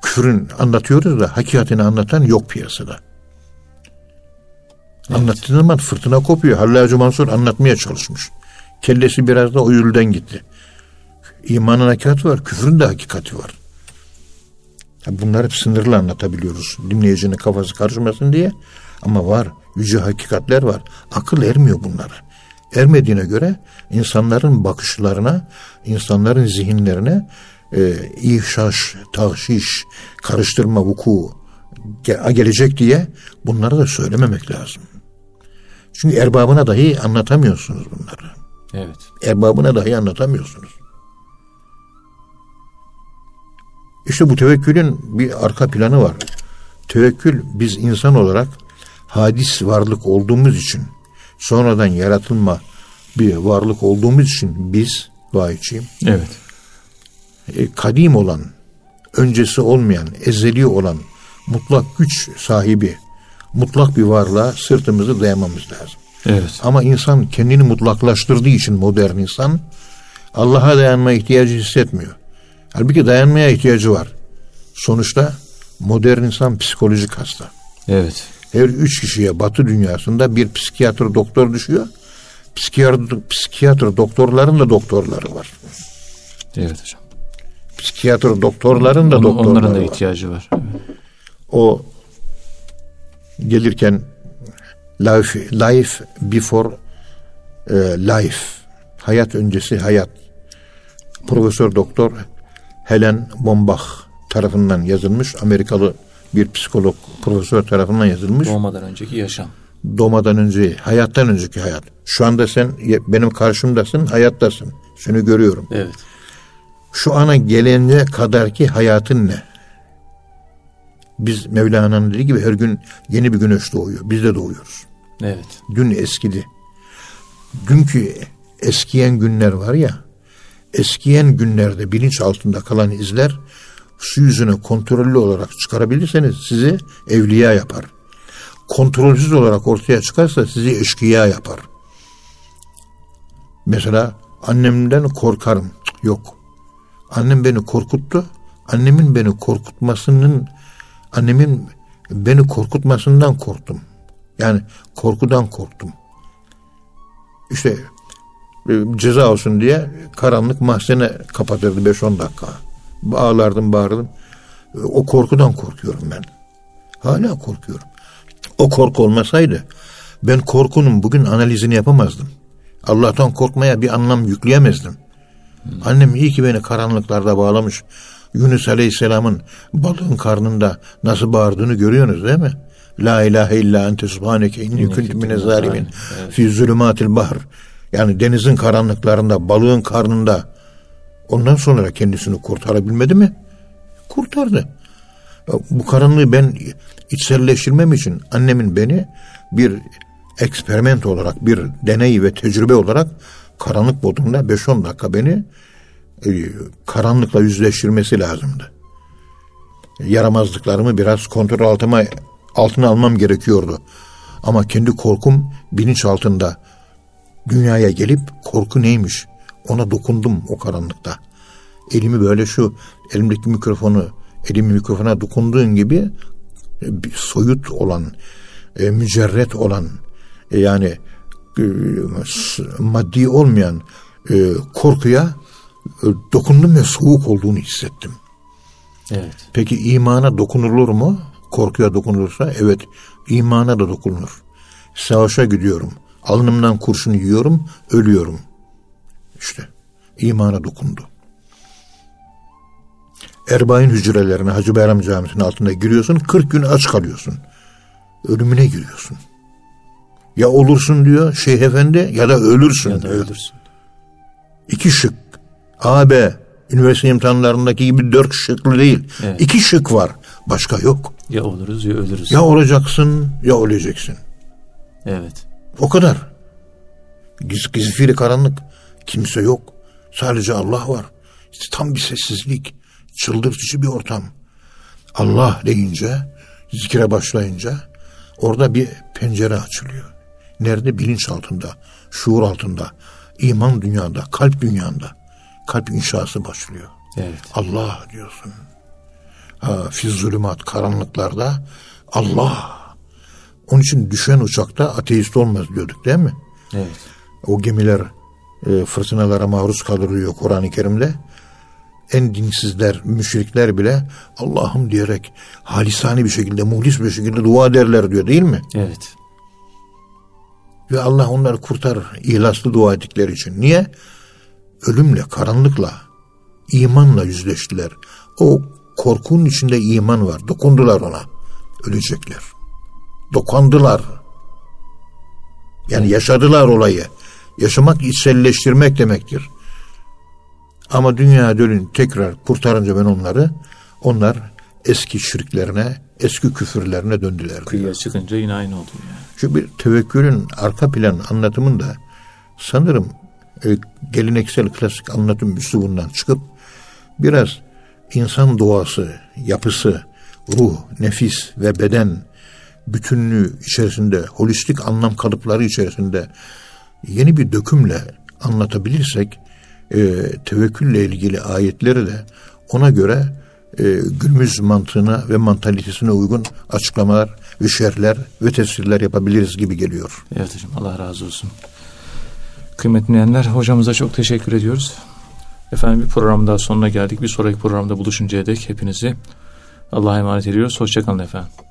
Küfrün anlatıyoruz da hakikatini anlatan yok piyasada. Evet. Anlattığı zaman fırtına kopuyor. Hallacı Mansur anlatmaya çalışmış. Kellesi biraz da o yülden gitti. İmanın hakikati var, küfrün de hakikati var. Bunlar hep sınırlı anlatabiliyoruz. Dinleyicinin kafası karışmasın diye. Ama var, yüce hakikatler var. Akıl ermiyor bunlara. Ermediğine göre insanların bakışlarına, insanların zihinlerine e, ihşaş, tahşiş, karıştırma, vuku ge- gelecek diye bunları da söylememek lazım. Çünkü erbabına dahi anlatamıyorsunuz bunları. Evet. Erbabına dahi anlatamıyorsunuz. İşte bu tevekkülün bir arka planı var. Tevekkül biz insan olarak hadis varlık olduğumuz için sonradan yaratılma bir varlık olduğumuz için biz vahiyçiyim Evet. e, kadim olan, öncesi olmayan, ezeli olan mutlak güç sahibi, mutlak bir varlığa sırtımızı dayamamız lazım. Evet. Ama insan kendini mutlaklaştırdığı için modern insan Allah'a dayanma ihtiyacı hissetmiyor. Halbuki dayanmaya ihtiyacı var. Sonuçta modern insan psikolojik hasta. Evet. Her üç kişiye batı dünyasında bir psikiyatr doktor düşüyor. Psikiyatr, psikiyatr doktorların da doktorları var. Evet hocam. Psikiyatr doktorların da Onun- doktorları onların da var. ihtiyacı var. Evet. o gelirken life, life before e, life. Hayat öncesi hayat. Profesör Doktor Helen Bombach tarafından yazılmış. Amerikalı bir psikolog profesör tarafından yazılmış. Doğmadan önceki yaşam. doğmadan önce hayattan önceki hayat. Şu anda sen benim karşımdasın hayattasın. Seni görüyorum. Evet. şu ana gelene kadarki hayatın ne? Biz Mevlana'nın dediği gibi her gün yeni bir güneş doğuyor. Biz de doğuyoruz. Evet. Dün eskidi. Dünkü eskiyen günler var ya, eskiyen günlerde bilinç altında kalan izler su yüzüne kontrollü olarak çıkarabilirseniz sizi evliya yapar. Kontrolsüz olarak ortaya çıkarsa sizi eşkıya yapar. Mesela annemden korkarım. Yok. Annem beni korkuttu. Annemin beni korkutmasının annemin beni korkutmasından korktum. Yani korkudan korktum. İşte e, ceza olsun diye karanlık mahzene kapatırdı 5-10 dakika. Bağlardım bağırdım. E, O korkudan korkuyorum ben. Hala korkuyorum. O korku olmasaydı ben korkunun bugün analizini yapamazdım. Allah'tan korkmaya bir anlam yükleyemezdim. Annem iyi ki beni karanlıklarda bağlamış. Yunus Aleyhisselam'ın balığın karnında nasıl bağırdığını görüyorsunuz değil mi? La ilahe illa ente subhaneke inni kuntu mine zalimin fi zulümatil bahr. Yani denizin karanlıklarında, balığın karnında ondan sonra kendisini kurtarabilmedi mi? Kurtardı. Bu karanlığı ben içselleştirmem için annemin beni bir eksperiment olarak, bir deney ve tecrübe olarak karanlık bodrumda 5-10 dakika beni karanlıkla yüzleştirmesi lazımdı. Yaramazlıklarımı biraz kontrol altıma altına almam gerekiyordu. Ama kendi korkum bilinç altında dünyaya gelip korku neymiş ona dokundum o karanlıkta. Elimi böyle şu elimdeki mikrofonu elimi mikrofona dokunduğun gibi e, soyut olan e, mücerret olan e, yani e, maddi olmayan e, korkuya e, dokundum ve soğuk olduğunu hissettim. Evet. Peki imana dokunulur mu? Korkuya dokunulursa evet imana da dokunulur. Savaşa gidiyorum. Alnımdan kurşun yiyorum, ölüyorum. İşte imana dokundu. Erbain hücrelerine Hacı Bayram Camisi'nin altında giriyorsun, 40 gün aç kalıyorsun. Ölümüne giriyorsun. Ya olursun diyor Şeyh Efendi ya da ölürsün Ya da diyor. ölürsün. İki şık. A, B. Üniversite imtihanlarındaki gibi dört şıklı değil. Evet. İki şık var. Başka yok. Ya oluruz ya ölürüz. Ya olacaksın ya öleceksin. Evet. O kadar. Giz, gizfili karanlık. Kimse yok. Sadece Allah var. İşte tam bir sessizlik. Çıldırtıcı bir ortam. Allah deyince, zikre başlayınca orada bir pencere açılıyor. Nerede? Bilinç altında, şuur altında, iman dünyada, kalp dünyanda. Kalp inşası başlıyor. Evet. Allah diyorsun. Ha, fiz zulümat karanlıklarda Allah. Onun için düşen uçakta ateist olmaz diyorduk değil mi? Evet. O gemiler e, fırtınalara maruz kalıyor Kur'an-ı Kerim'de. En dinsizler, müşrikler bile Allah'ım diyerek halisani bir şekilde, muhlis bir şekilde dua ederler diyor değil mi? Evet. Ve Allah onları kurtarır ihlaslı dua ettikleri için. Niye? Ölümle, karanlıkla imanla yüzleştiler. O korkunun içinde iman var. Dokundular ona. Ölecekler. Dokandılar. Yani yaşadılar olayı. Yaşamak içselleştirmek demektir. Ama dünya dönün tekrar kurtarınca ben onları onlar eski şirklerine, eski küfürlerine döndüler. Kıyıya çıkınca yine aynı oldu yani. Şu bir tevekkülün arka plan anlatımında sanırım e, geleneksel klasik anlatım üslubundan çıkıp biraz insan doğası, yapısı, ruh, nefis ve beden bütünlüğü içerisinde, holistik anlam kalıpları içerisinde yeni bir dökümle anlatabilirsek e, tevekkülle ilgili ayetleri de ona göre e, günümüz mantığına ve mantalitesine uygun açıklamalar ve şerhler ve tefsirler yapabiliriz gibi geliyor. Evet hocam Allah razı olsun. Kıymetli dinleyenler hocamıza çok teşekkür ediyoruz. Efendim bir program daha sonuna geldik. Bir sonraki programda buluşuncaya dek hepinizi Allah'a emanet ediyoruz. Hoşçakalın efendim.